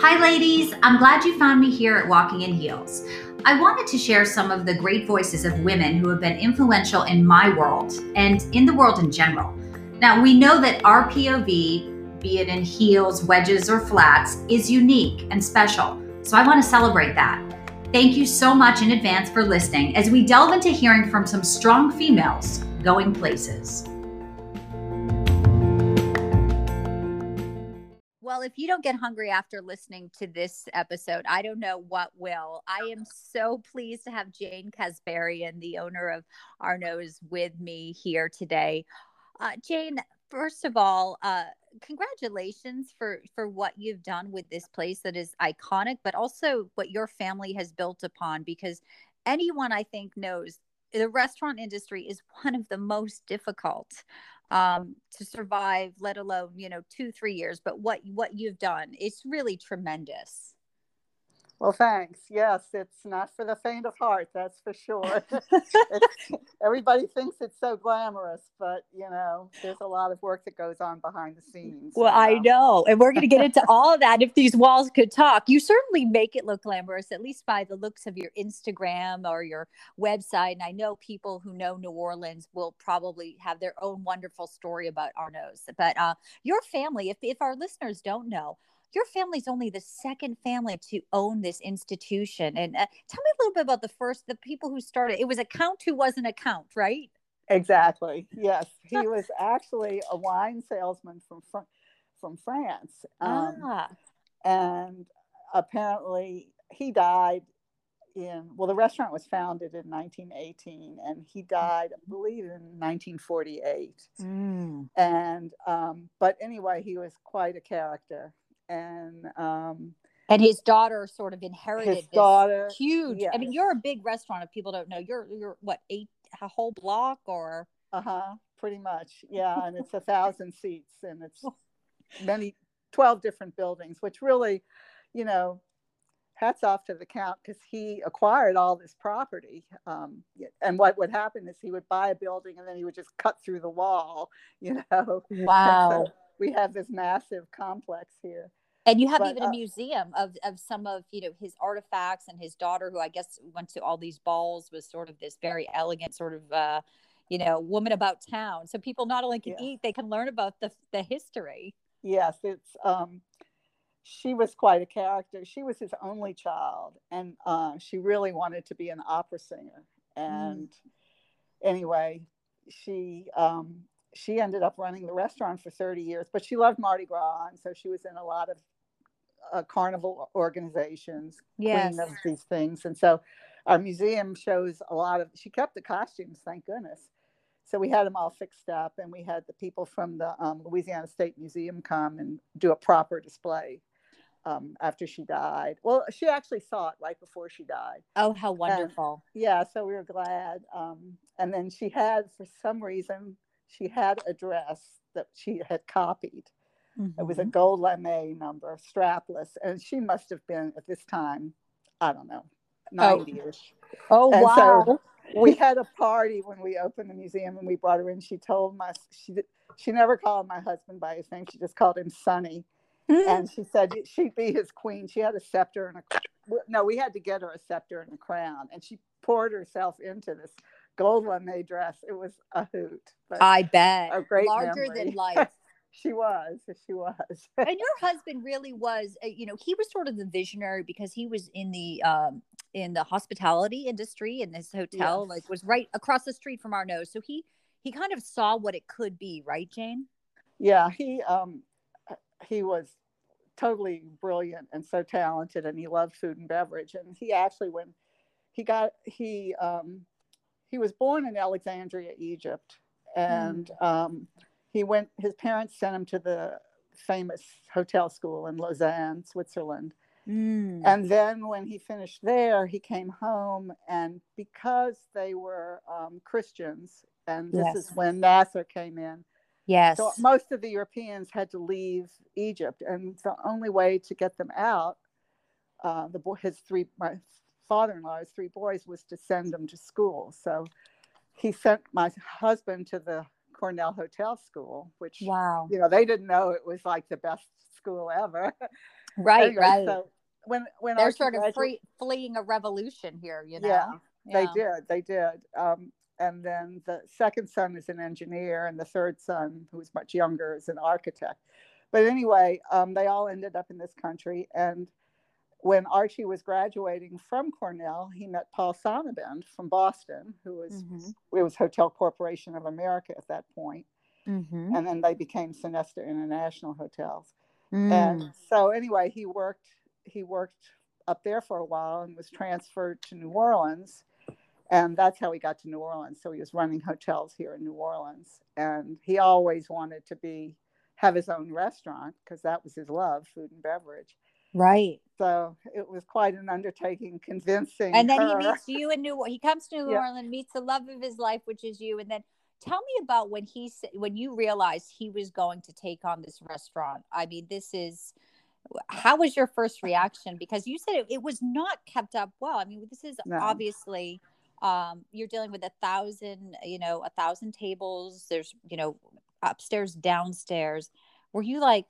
Hi, ladies. I'm glad you found me here at Walking in Heels. I wanted to share some of the great voices of women who have been influential in my world and in the world in general. Now, we know that our POV, be it in heels, wedges, or flats, is unique and special. So I want to celebrate that. Thank you so much in advance for listening as we delve into hearing from some strong females going places. Well, if you don't get hungry after listening to this episode, I don't know what will. I am so pleased to have Jane Casbarian, the owner of Arnaud's, with me here today. Uh, Jane, first of all, uh, congratulations for for what you've done with this place that is iconic, but also what your family has built upon. Because anyone I think knows the restaurant industry is one of the most difficult um, to survive, let alone you know two three years. But what what you've done, it's really tremendous. Well, thanks. Yes, it's not for the faint of heart, that's for sure. everybody thinks it's so glamorous, but you know, there's a lot of work that goes on behind the scenes. Well, I know. And we're going to get into all of that if these walls could talk. You certainly make it look glamorous, at least by the looks of your Instagram or your website. And I know people who know New Orleans will probably have their own wonderful story about Arnaud's. But uh, your family, if, if our listeners don't know, your family's only the second family to own this institution. And uh, tell me a little bit about the first, the people who started. It was a count who wasn't a count, right? Exactly. Yes, he was actually a wine salesman from from France, um, ah. and apparently he died in well the restaurant was founded in 1918 and he died i believe in 1948 mm. and um, but anyway he was quite a character and um, and his daughter sort of inherited his daughter huge yes. i mean you're a big restaurant if people don't know you're you're what eight a whole block or? Uh-huh pretty much yeah and it's a thousand seats and it's many 12 different buildings which really you know hats off to the count because he acquired all this property um, and what would happen is he would buy a building and then he would just cut through the wall you know? Wow. so we have this massive complex here. And you have but, even a uh, museum of, of some of you know his artifacts and his daughter who i guess went to all these balls was sort of this very elegant sort of uh, you know woman about town. So people not only can eat they can learn about the, the history. Yes it's um she was quite a character. She was his only child and uh, she really wanted to be an opera singer. And mm. anyway she um, she ended up running the restaurant for 30 years but she loved mardi gras and so she was in a lot of uh, carnival organizations, yes. queen of these things. And so our museum shows a lot of, she kept the costumes, thank goodness. So we had them all fixed up and we had the people from the um, Louisiana State Museum come and do a proper display um, after she died. Well, she actually saw it right before she died. Oh, how wonderful. And, yeah, so we were glad. Um, and then she had, for some reason, she had a dress that she had copied Mm-hmm. It was a mm-hmm. gold lame number, strapless, and she must have been at this time, I don't know, ninety-ish. Oh, oh wow! So we had a party when we opened the museum, and we brought her in. She told my she she never called my husband by his name. She just called him Sonny, mm-hmm. and she said she'd be his queen. She had a scepter and a no. We had to get her a scepter and a crown, and she poured herself into this gold lame dress. It was a hoot. I bet. A great larger memory. than life. she was she was and your husband really was uh, you know he was sort of the visionary because he was in the um in the hospitality industry and this hotel yes. like was right across the street from Arnaud's. so he he kind of saw what it could be right jane yeah he um he was totally brilliant and so talented and he loved food and beverage and he actually when he got he um he was born in alexandria egypt and mm. um he went his parents sent him to the famous hotel school in lausanne switzerland mm. and then when he finished there he came home and because they were um, christians and this yes. is when nasser came in yes so most of the europeans had to leave egypt and the only way to get them out uh, the boy his three my father-in-law's three boys was to send them to school so he sent my husband to the Cornell Hotel School, which wow, you know they didn't know it was like the best school ever. Right, Anyway, right. So when when They're Archie sort of free, fleeing a revolution here, you know. Yeah, they did. They did. Um, and then the second son is an engineer, and the third son, who's much younger, is an architect. But anyway, um, they all ended up in this country. And when Archie was graduating from Cornell, he met Paul Sonnabend from Boston, who was Mhm. it was Hotel Corporation of America at that point. Mhm. And then they became Sonesta International Hotels. Mm. And so anyway, he worked he worked up there for a while and was transferred to New Orleans. And that's how he got to New Orleans. So he was running hotels here in New Orleans. And he always wanted to be have his own restaurant because that was his love, food and beverage. Right. So it was quite an undertaking convincing And then her. he meets you in New he comes to New Yeah. Orleans, meets the love of his life, which is you. And then tell me about when he when you realized he was going to take on this restaurant. I mean, this is how was your first reaction? Because you said it, it was not kept up well. I mean, this is No. obviously um you're dealing with a thousand, you know, a thousand tables. There's, you know, upstairs, downstairs. Were you like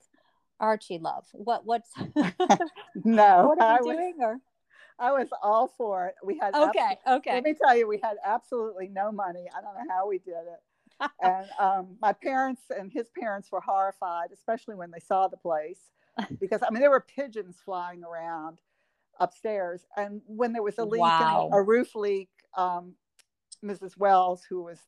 Archie love? What what's no, what are was, doing? Or I was all for it. We had okay, okay. Let me tell you, we had absolutely no money. I don't know how we did it. and um, my parents and his parents were horrified, especially when they saw the place, because I mean there were pigeons flying around upstairs, and when there was a leak, Wow. a roof leak, um, Mrs. Wells, who was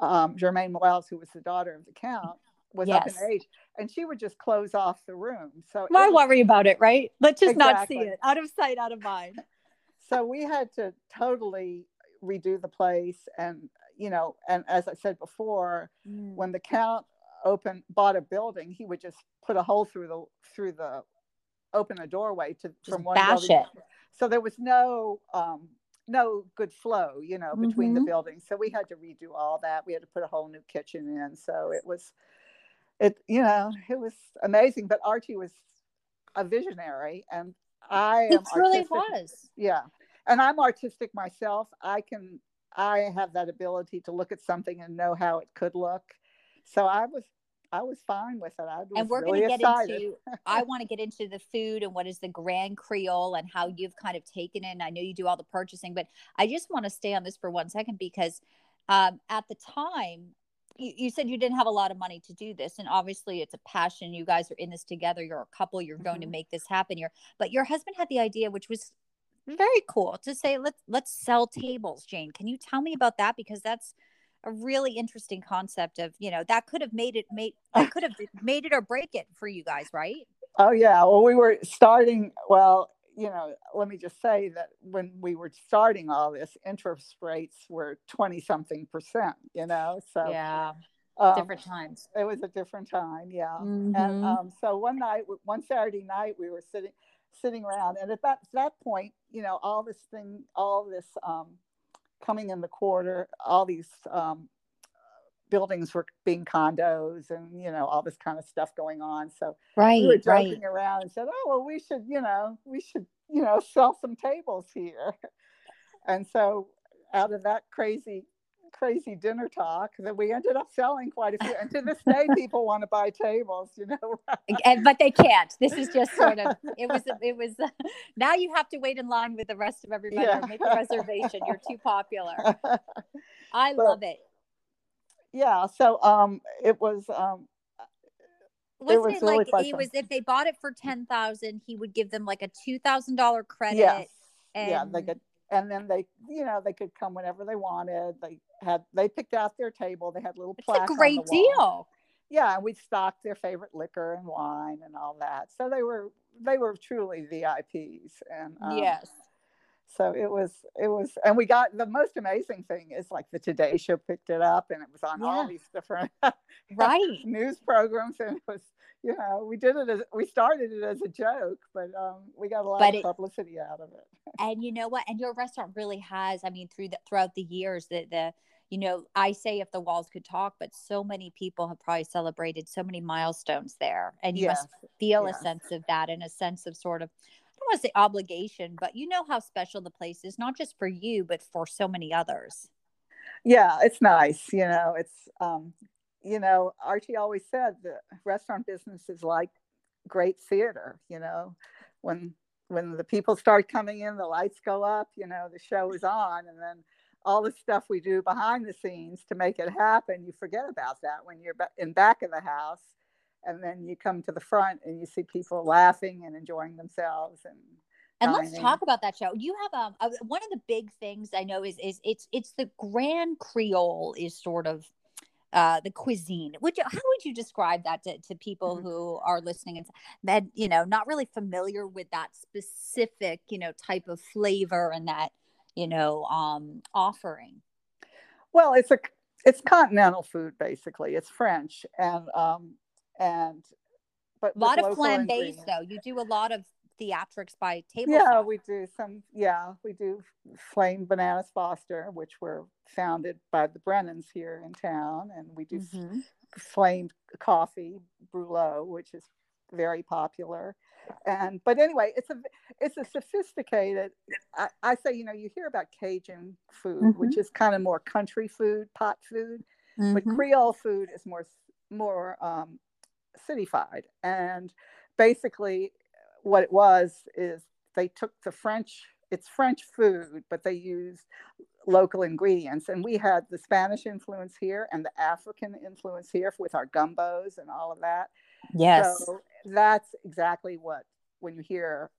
um, Germaine Wells, who was the daughter of the count, was up Yes. in age, and she would just close off the room. So Why was- worry about it, right? Let's just not see it. Out of sight, out of mind. so we had to totally redo the place and you know and as i said before Mm. when the count opened bought a building he would just put a hole through the through the open a doorway to Just from one building it. so there was no um no good flow you know between the Mhm. buildings so we had to redo all that we had to put a whole new kitchen in so it was it you know it was amazing but archie was a visionary and i am truly was. yeah and i'm artistic myself i can i have that ability to look at something and know how it could look so i was i was fine with it i was And we're really going to get excited. into, I want to get into the food and what is the Grand Creole and how you've kind of taken it. And I know you do all the purchasing, but I just want to stay on this for one second because um, at the time, you, you said you didn't have a lot of money to do this. And obviously, it's a passion. You guys are in this together. You're a couple. You're going to Mhm. make this happen here. But your husband had the idea, which was very cool to say let's let's sell tables jane can you tell me about that because that's a really interesting concept of you know that could have made it made that could have made it or break it for you guys right oh yeah well we were starting well you know let me just say that when we were starting all this interest rates were 20 something percent you know so yeah. um, different times. it was a different time yeah. And Mhm. um, so one night one saturday night we were sitting sitting around and at that that point you know all this thing all this um, coming in the quarter all these um, buildings were being condos and you know all this kind of stuff going on. So right we were right joking around and said oh well we should you know we should you know sell some tables here. And so out of that crazy crazy dinner talk that we ended up selling quite a few. And to this day people want to buy tables you know and, but they can't. This is just sort of it was it was now you have to wait in line with the rest of everybody Yeah. make a reservation. You're too popular. I But- love it yeah so um it was um wasn't was it, really like quite he was if they bought it for 10000 he would give them like a $2000 credit yes. Yeah they could and then they you know they could come whenever they wanted. They had they picked out their table. They had little it's a great deal. Yeah and we stocked their favorite liquor and wine and all that. So they were they were truly vips and um, yes so it was it was and we got the most amazing thing is like the today show picked it up and it was on all these different right. news programs and it was you know we did it as we started it as a joke but um, we got a lot But of it- publicity out of it. And you know what? And your restaurant really has i mean through the throughout the years that the you know i say if the walls could talk but so many people have probably celebrated so many milestones there. And you must feel yes. a sense of that and a sense of sort of don't want to say obligation but you know how special the place is not just for you but for so many others yeah it's nice you know it's um you know archie always said the restaurant business is like great theater. You know, when when the people start coming in, the lights go up. You know, the show is on, and then all the stuff we do behind the scenes to make it happen, you forget about that when you're in back of the house, and then you come to the front and you see people laughing and enjoying themselves and and let's talk about that show. You have um, one of the big things I know is is it's it's the Grand Creole is sort of uh, the cuisine. Would you, how would you describe that to, to people mm-hmm. who are listening and that you know not really familiar with that specific you know type of flavor and that you know um, offering? Well, it's a it's continental food basically. It's French and um, and but a lot of flambe though. You do a lot of theatrics by table. Yeah, we do some. Yeah, we do Flame Bananas Foster, which were founded by the Brennans here in town, and we do mm-hmm. Flame Coffee Brulot, which is very popular. And but anyway, it's a it's a sophisticated. I, I say you know you hear about Cajun food, mm-hmm. which is kind of more country food, pot food, mm-hmm. but Creole food is more more um, cityfied and basically what it was is they took the French, it's French food, but they used local ingredients. And we had the Spanish influence here and the African influence here with our gumbos and all of that. Yes. So that's exactly what, when you hear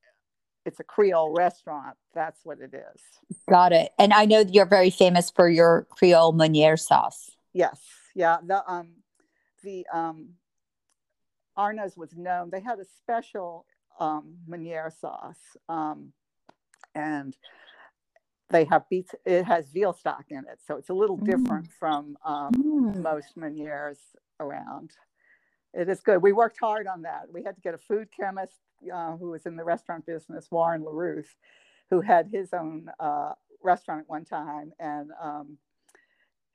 it's a Creole restaurant, that's what it is. Got it. And I know you're very famous for your Creole Meunier sauce. Yes. Yeah. The, um, the, um, Arnaud's was known. They had a special um, Meunier sauce. Um, and they have beets, it has veal stock in it. So it's a little mm. different from um, mm. most Meuniers around. It is good. We worked hard on that. We had to get a food chemist uh, who was in the restaurant business, Warren LeRuth, who had his own uh, restaurant at one time. And um,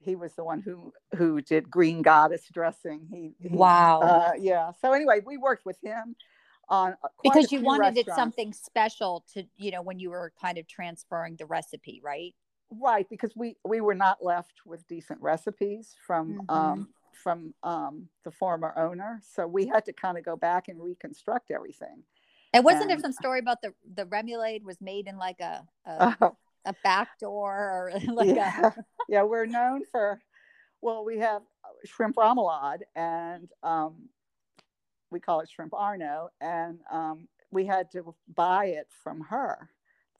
he was the one who who did green goddess dressing. He, he wow. Uh, yeah. So anyway, we worked with him on because you wanted it something special to you know when you were kind of transferring the recipe right right because we we were not left with decent recipes from mm-hmm. um from um the former owner so we had to kind of go back and reconstruct everything and wasn't and, there some story about the the remoulade was made in like a a, oh, a back door or like yeah. a yeah we're known for well we have shrimp remoulade and um we call it shrimp Arnaud. and um, we had to buy it from her,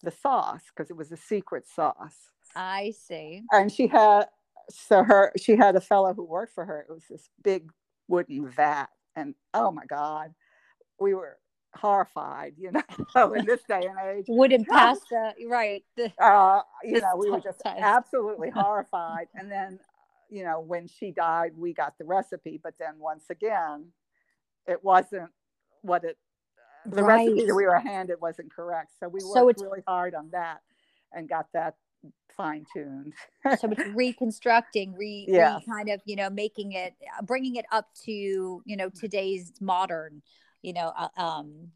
the sauce, because it was a secret sauce. I see. And she had so her she had a fellow who worked for her. It was this big wooden vat, and oh my God, we were horrified, you know, in this day and age. Wooden pasta, right? The, uh, you know, we were just absolutely horrified. And then, you know, when she died, we got the recipe, but then once again, it wasn't what it the right. recipe that we were handed wasn't correct. So we worked so really hard on that and got that fine tuned. so it's reconstructing, re, yeah. re, kind of, you know, making it, bringing it up to, you know, today's modern, you know, uh, um,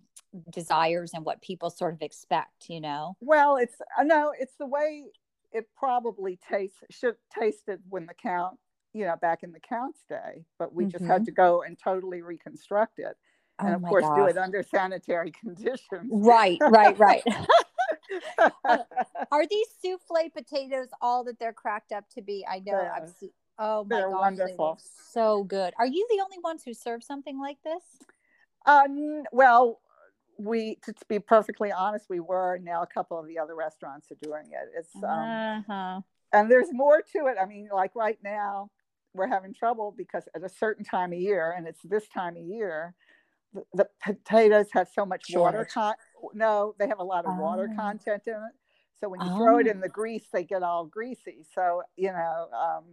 desires and what people sort of expect, you know? Well, it's, no, it's the way it probably tastes, should tasted when the count you know, back in the Count's day, but we mm-hmm. just had mm-hmm. to go and totally reconstruct it. And oh of course, do it under sanitary conditions. Right, right, right. uh, are these souffle potatoes all that they're cracked up to be? I know seen. Oh my they're gosh, wonderful. They so good. Are you the only ones who serve something like this? Um, well, we to, to be perfectly honest, we were. Now a couple of the other restaurants are doing it. It's um, uh-huh. and there's more to it. I mean, like right now, we're having trouble because at a certain time of year, and it's this time of year, the, the potatoes have so much Short. water. Con- no, they have a lot of oh. water content in it. So when you oh. throw it in the oh. grease, they get all greasy. So you know, um,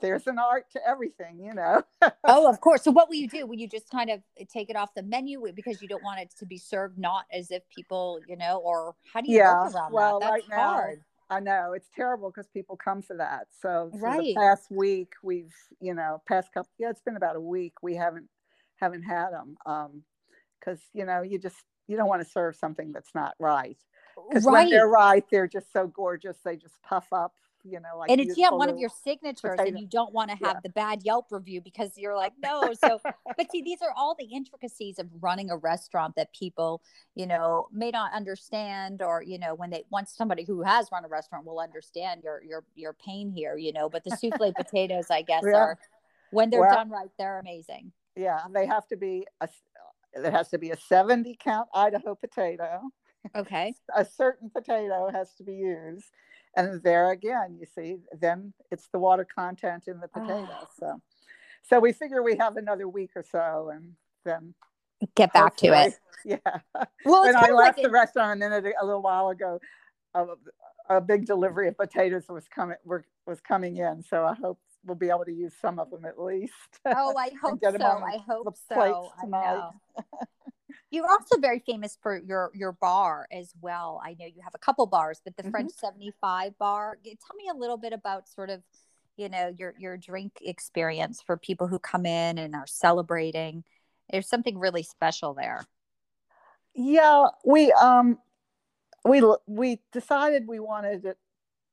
there's an art to everything, you know. oh, of course. So what will you do? Will you just kind of take it off the menu because you don't want it to be served not as if people, you know, or how do you yeah, work around well, that? That's right hard. Now, I know it's terrible because people come for that. So right. the past week, we've you know past couple yeah, it's been about a week. We haven't haven't had them Um, because um, you know you just you don't want to serve something that's not right because right. when they're right, they're just so gorgeous. They just puff up you know, like and it's yeah one of your signatures, potato. and you don't want to have Yeah. the bad Yelp review because you're like, no. So, but see, these are all the intricacies of running a restaurant that people, you know, may not understand, or you know, when they once somebody who has run a restaurant will understand your your your pain here, you know. But the souffle potatoes, I guess, Yeah. are when they're Well- done right, they're amazing. yeah, they have to be a. there has to be a 70 count Idaho potato. Okay. A certain potato has to be used. And there again, you see, then it's the water content in the potato. Ah. So, so we figure we have another week or so, and then Get back to it. Yeah. Well, when I of like left the it- restaurant a minute a little while ago, a, a big delivery of potatoes was coming were, was coming in. So I hope we'll be able to use some of them at least. Oh, I hope so. I hope so. plates I tonight. know. You're also very famous for your your bar as well. I know you have a couple bars, but the Mhm. French 75 bar. Tell me a little bit about sort of, you know, your your drink experience for people who come in and are celebrating. There's something really special there. Yeah, we um we we decided we wanted it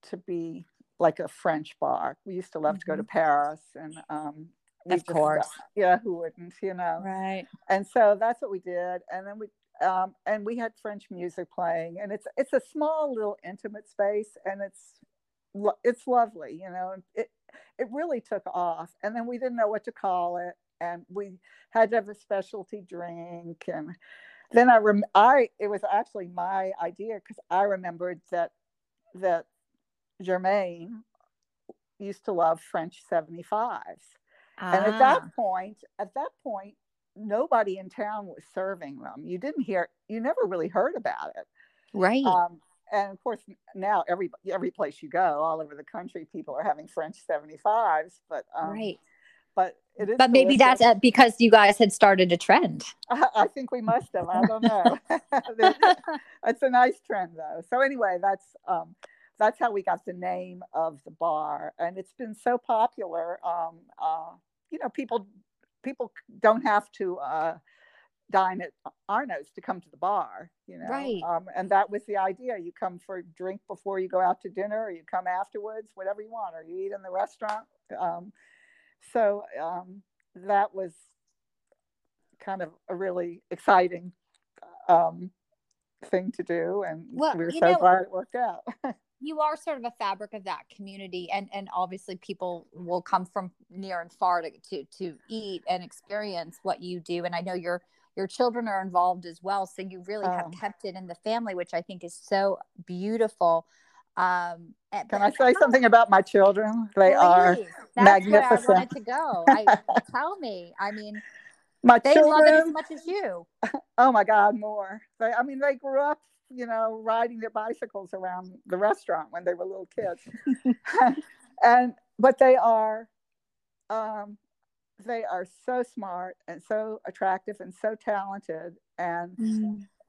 to be like a French bar. We used to love to go to Paris and um we Of course. yeah, who wouldn't, you know. Right. And so that's what we did and then we um and we had French music playing and it's it's a small little intimate space and it's lo- it's lovely, you know. and It it really took off and then we didn't know what to call it and we had to have a specialty drink and then I rem- I it was actually my idea because I remembered that that Germaine used to love French 75s. And at Ah. that point, at that point, nobody in town was serving them. You didn't hear, you never really heard about it. right. Um, and of course, now every every place you go, all over the country, people are having French 75s. But um, right. but it is. But maybe delicious. that's because you guys had started a trend. I, I think we must have. I don't know. It's a nice trend though. So anyway, that's um, that's how we got the name of the bar, and it's been so popular. Um, uh, you know, people people don't have to uh, dine at Arnaud's to come to the bar. You know, Right. Um, and that was the idea. You come for a drink before you go out to dinner, or you come afterwards, whatever you want, or you eat in the restaurant. Um, so um, that was kind of a really exciting um, thing to do, and Well, we were so know- glad it worked out. you are sort of a fabric of that community and and obviously people will come from near and far to to, to eat and experience what you do and i know your your children are involved as well so you really have Oh. kept it in the family which i think is so beautiful um and- Can I say something about my children? They are Please. That's where I magnificent. wanted to go. I tell me. I mean, my they love it as much as you. Oh my God, more. They, I mean, they grew up, you know, riding their bicycles around the restaurant when they were little kids, and but they are, um, they are so smart and so attractive and so talented. And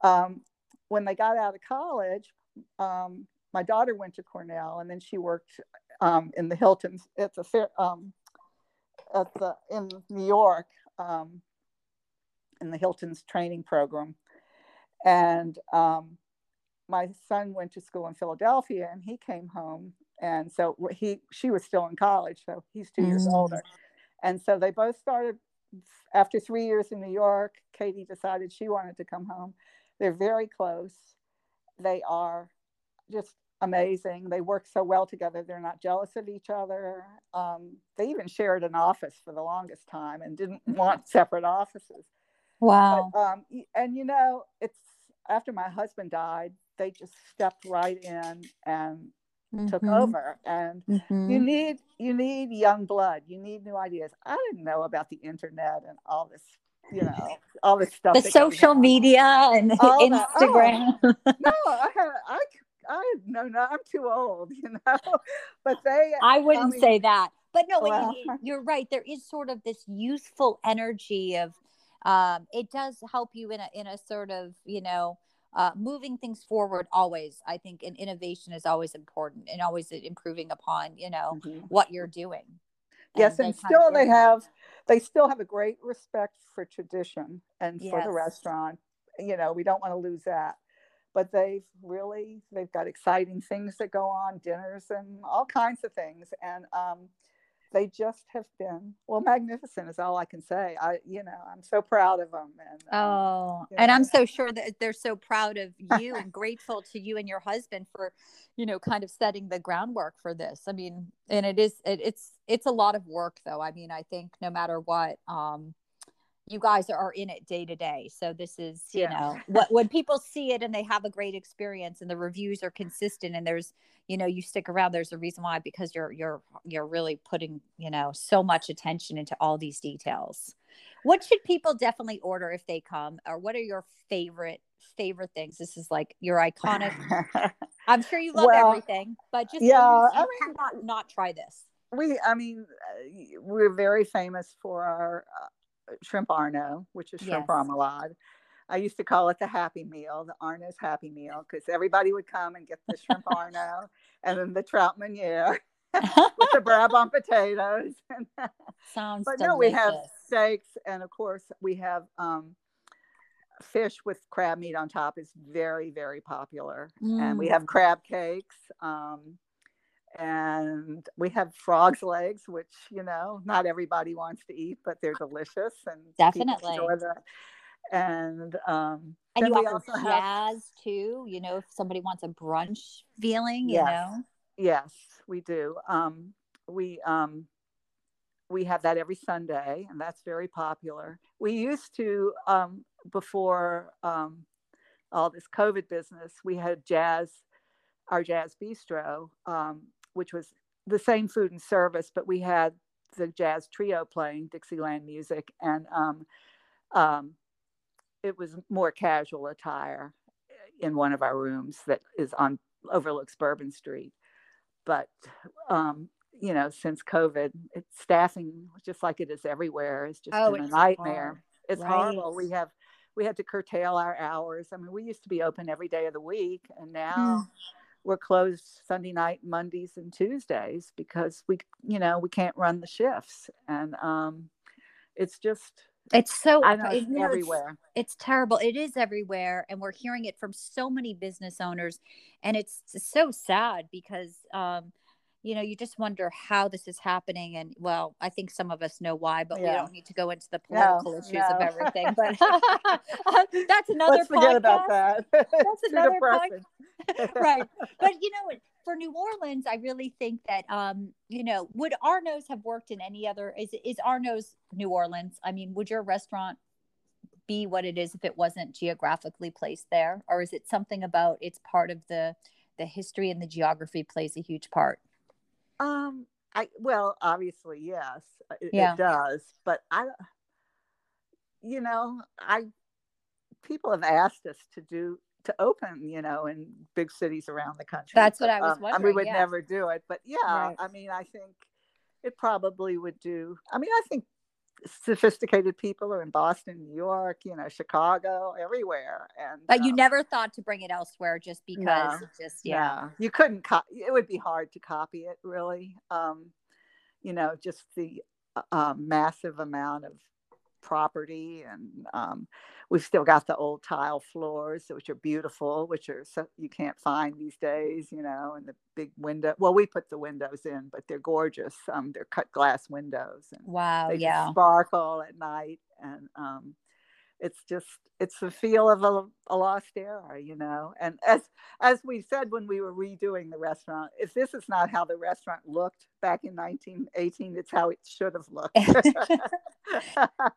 um, when they got out of college, um, my daughter went to Cornell, and then she worked um, in the Hiltons at the fair, um, at the in New York um, in the Hilton's training program, and um, my son went to school in Philadelphia, and he came home, and so he she was still in college, so he's two years Mm. older, and so they both started after three years in New York. Katie decided she wanted to come home. They're very close. They are just amazing. They work so well together. They're not jealous of each other. Um, they even shared an office for the longest time and didn't want separate offices. Wow. But, um, and you know, it's after my husband died, they just stepped right in and took Mhm. over. And Mhm. you need you need young blood. You need new ideas. I didn't know about the internet and all this, you know, all this stuff. the social media and All oh. Instagram. no, I had, I, I, no, no, I'm too old, you know. But they, I wouldn't mean- say that. But no, Well- it- you're right. There is sort of this youthful energy of um, it does help you in a in a sort of, you know, uh, moving things forward always. I think and innovation is always important and always improving upon, you know, Mhm. what you're doing. yes, they and still they have, they still have a great respect for tradition and for the restaurant. You know, we don't want to lose that. but they've really they've got exciting things that go on, dinners and all kinds of things, and um, they just have been well magnificent is all i can say. I you know i'm so proud of them and um, oh and i'm so sure that they're so proud of you and grateful to you and your husband for you know kind of setting the groundwork for this. I mean and it is it, it's it's a lot of work though. I mean i think no matter what um you guys are in it day to day. So this is you yeah. know what when people see it and they have a great experience and the reviews are consistent and there's you know you stick around there's a reason why because you're you're you're really putting you know so much attention into all these details. What should people definitely order if they come? Or what are your favorite favorite things? This is like your iconic i'm sure you love well, everything but just yeah i mean not not try this. We i mean uh, we're very famous for our uh, shrimp Arnaud which is shrimp yes. remoulade I used to call it the Happy Meal, the Arnaud's Happy Meal, because everybody would come and get the shrimp Arnaud and then the trout meuniere with the Brabant potatoes. Sounds but delicious. no, we have steaks, and of course we have um, fish with crab meat on top is very very popular, mm. and we mm. have crab cakes. Um, and we have frogs legs which you know not everybody wants to eat but they're delicious and definitely enjoy that. And um and you offer jazz have, too you know if somebody wants a brunch feeling you yes, know? Yes we do. Um we um we have that every sunday and that's very popular. We used to um before um all this covid business we had jazz our jazz bistro um which was the same food and service but we had the jazz trio playing dixieland music and um um it was more casual attire in one of our rooms that is on overlooks Bourbon Street. But um, you know, since COVID, it's staffing just like it is everywhere is just oh, a nightmare. Hard. It's right. horrible. We have we had to curtail our hours. I mean, we used to be open every day of the week, and now. We're closed Sunday night, Mondays, and Tuesdays because we, you know, we can't run the shifts, and um, it's just it's so know, it's everywhere. It's, it's, terrible. It is everywhere, and we're hearing it from so many business owners, and it's so sad because, um, you know, you just wonder how this is happening. And well, I think some of us know why, but yeah. we don't need to go into the political no, issues no. of everything. But that's another. Let's forget about that. That's another podcast. right, but you know, for New Orleans, I really think that um, you know, would Arnaud's have worked in any other is is Arnaud's New Orleans? I mean, would your restaurant be what it is if it wasn't geographically placed there? Or is it something about it's part of the the history and the geography plays a huge part? Um I well, obviously, yes, it, yeah. it does. But I you know, I people have asked us to do to open, you know, in big cities around the country. That's what I was um, wondering. we would yeah. never do it, but yeah, right. I mean, I think it probably would do. I mean, I think sophisticated people are in Boston, New York, you know, Chicago, everywhere. And but you um, never thought to bring it elsewhere just because no, just yeah, no. you couldn't. Co- it would be hard to copy it, really. Um, you know, just the uh, um, massive amount of property and um, we've still got the old tile floors which are beautiful which are so you can't find these days you know and the big window well we put the windows in but they're gorgeous um, they're cut glass windows and wow they yeah. sparkle at night and um, it's just it's the feel of a, a, lost era you know and as as we said when we were redoing the restaurant if this is not how the restaurant looked back in 1918 it's how it should have looked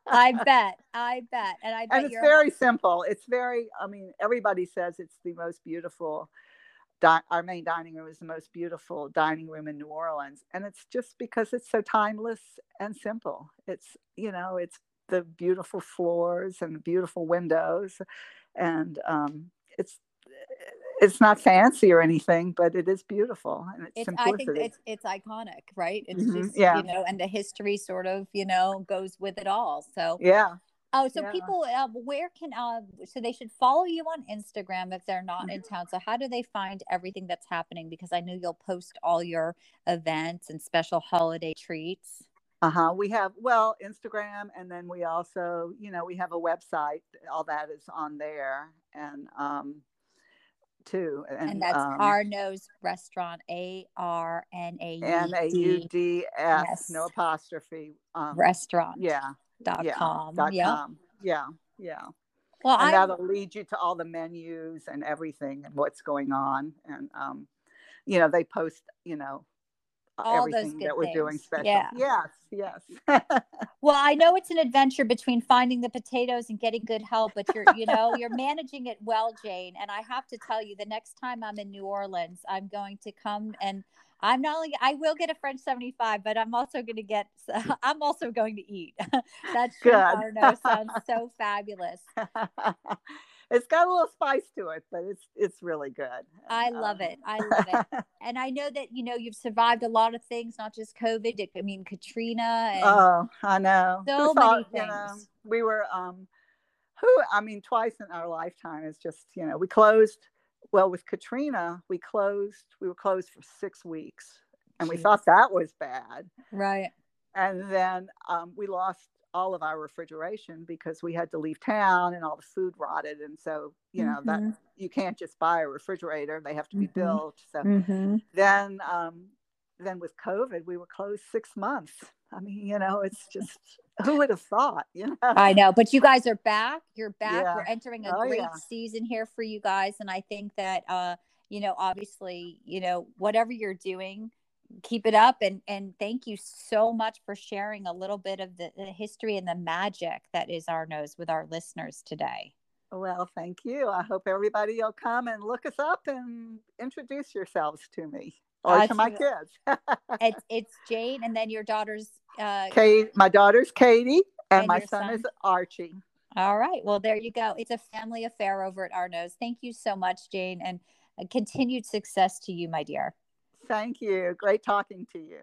i bet i bet and i bet and it's very simple it's very i mean everybody says it's the most beautiful Di- our main dining room is the most beautiful dining room in New Orleans. And it's just because it's so timeless and simple. It's, you know, it's the beautiful floors and the beautiful windows, and um, it's it's not fancy or anything, but it is beautiful and it's, it's. I think it's it's iconic, right? It's mm-hmm. just yeah. you know, and the history sort of you know goes with it all. So yeah. Oh, so yeah. people, uh, where can uh, so they should follow you on Instagram if they're not mm-hmm. in town. So how do they find everything that's happening? Because I know you'll post all your events and special holiday treats. Uh-huh. We have well Instagram and then we also, you know, we have a website. All that is on there. And um too. And, and that's um, Arnaud's Restaurant, A R N A N A U D S, no apostrophe. Um, restaurant. Yeah. Dot yeah, com. Dot yep. com. Yeah. Yeah. Well, and I, that'll lead you to all the menus and everything and what's going on. And, um, you know, they post, you know, all everything that we're things. doing special. Yeah. Yes, yes. well, I know it's an adventure between finding the potatoes and getting good help, but you're, you know, you're managing it well, Jane. And I have to tell you, the next time I'm in New Orleans, I'm going to come and I'm not only I will get a French 75, but I'm also going to get I'm also going to eat. that shrimp sounds so fabulous. It's got a little spice to it, but it's it's really good. I love it. I love it. and I know that you know you've survived a lot of things, not just COVID. I mean Katrina. oh, I know. So many things. You know, we were um, who I mean, twice in our lifetime is just you know we closed. Well, with Katrina, we closed. We were closed for six weeks, and Jeez. we thought that was bad. Right. And then um, we lost all of our refrigeration because we had to leave town and all the food rotted and so you know mm-hmm. that you can't just buy a refrigerator they have to be mm-hmm. built so mm-hmm. then um then with covid we were closed six months i mean you know it's just who would have thought you know i know but you guys are back you're back yeah. we're entering a oh, great yeah. season here for you guys and i think that uh you know obviously you know whatever you're doing keep it up. And and thank you so much for sharing a little bit of the, the history and the magic that is Arnaud's with our listeners today. Well thank you. I hope everybody will come and look us up and introduce yourselves to me or uh, to my kids. It's, it's jane and then your daughter's uh kate my daughter's katie and, and my son, son. is archie. All right. Well there you go. It's a family affair over at Arnaud's thank you so much jane and continued success to you my dear Thank you. Great talking to you.